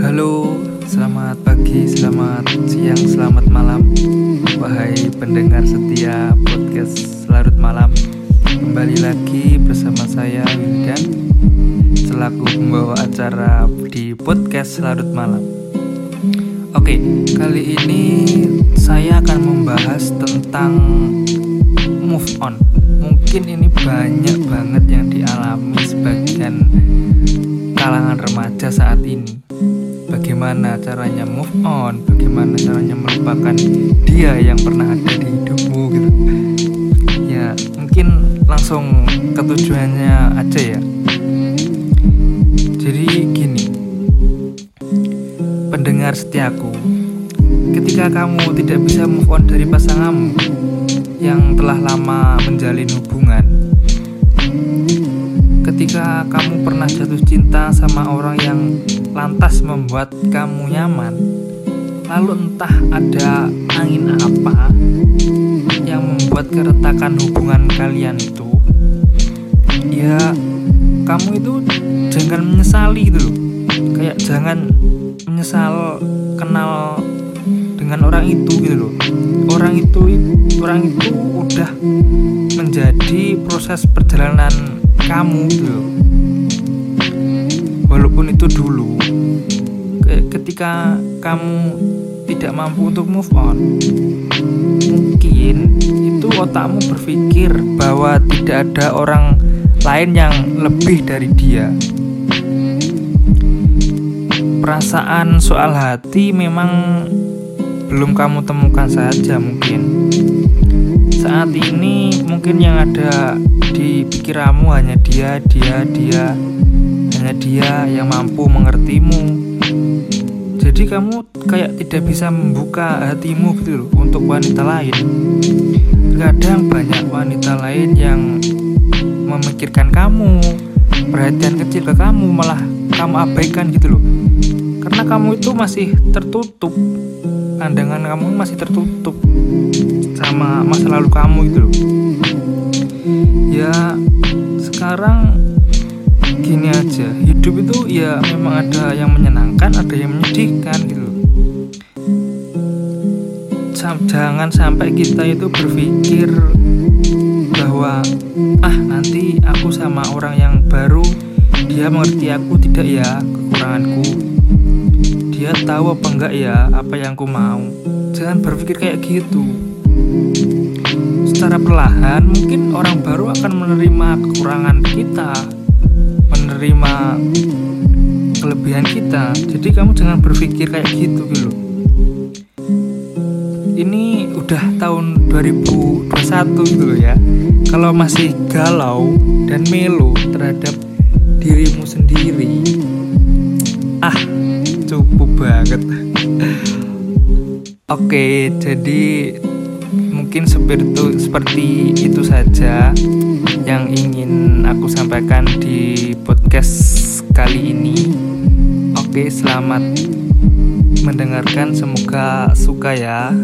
Halo, selamat pagi, selamat siang, selamat malam. Wahai pendengar setia podcast Larut Malam Kembali lagi bersama saya Wildan Selaku membawa acara di podcast Larut Malam. Oke, kali ini saya akan membahas tentang move on. Mungkin ini banyak banget yang dialami sebagian bagaimana caranya move on? Bagaimana caranya melupakan dia yang pernah ada di hidupmu gitu? Ya mungkin langsung ke tujuannya aja ya. Jadi gini pendengar setiaku ketika kamu tidak bisa move on dari pasanganmu yang telah lama menjalin hubungan ketika kamu pernah jatuh cinta sama orang yang lantas membuat kamu nyaman, lalu entah ada angin apa yang membuat keretakan hubungan kalian itu, ya kamu itu jangan menyesali gitu loh. Kayak jangan menyesal kenal dengan orang itu gitu loh. Orang itu orang itu udah menjadi proses perjalanan kamu. Gitu walaupun itu dulu ketika kamu tidak mampu untuk move on mungkin itu otakmu berpikir bahwa tidak ada orang lain yang lebih dari dia. Perasaan soal hati memang belum kamu temukan saja mungkin saat ini mungkin yang ada di pikiranmu hanya dia, dia, dia, hanya dia yang mampu mengertimu. Jadi kamu kayak tidak bisa membuka hatimu gitu loh untuk wanita lain. Kadang banyak wanita lain yang memikirkan kamu, perhatian kecil ke kamu malah kamu abaikan gitu loh. Karena kamu itu masih tertutup pandangan kamu masih tertutup sama masa lalu kamu loh. Ya sekarang gini aja. Hidup itu ya memang ada yang menyenangkan ada yang menyedihkan gitu jangan sampai kita itu berpikir bahwa ah nanti aku sama orang yang baru dia mengerti aku tidak ya kekuranganku. Dia tahu apa enggak ya apa yang ku mau. Jangan berpikir kayak gitu secara perlahan mungkin orang baru akan menerima kekurangan kita menerima kelebihan kita. Jadi kamu jangan berpikir kayak gitu gitu ini udah tahun 2021 gitu loh ya. Kalau masih galau dan melo terhadap dirimu sendiri ah cupu banget. Oke jadi mungkin seperti seperti itu saja yang ingin aku sampaikan di podcast kali ini. Oke selamat mendengarkan. Semoga suka ya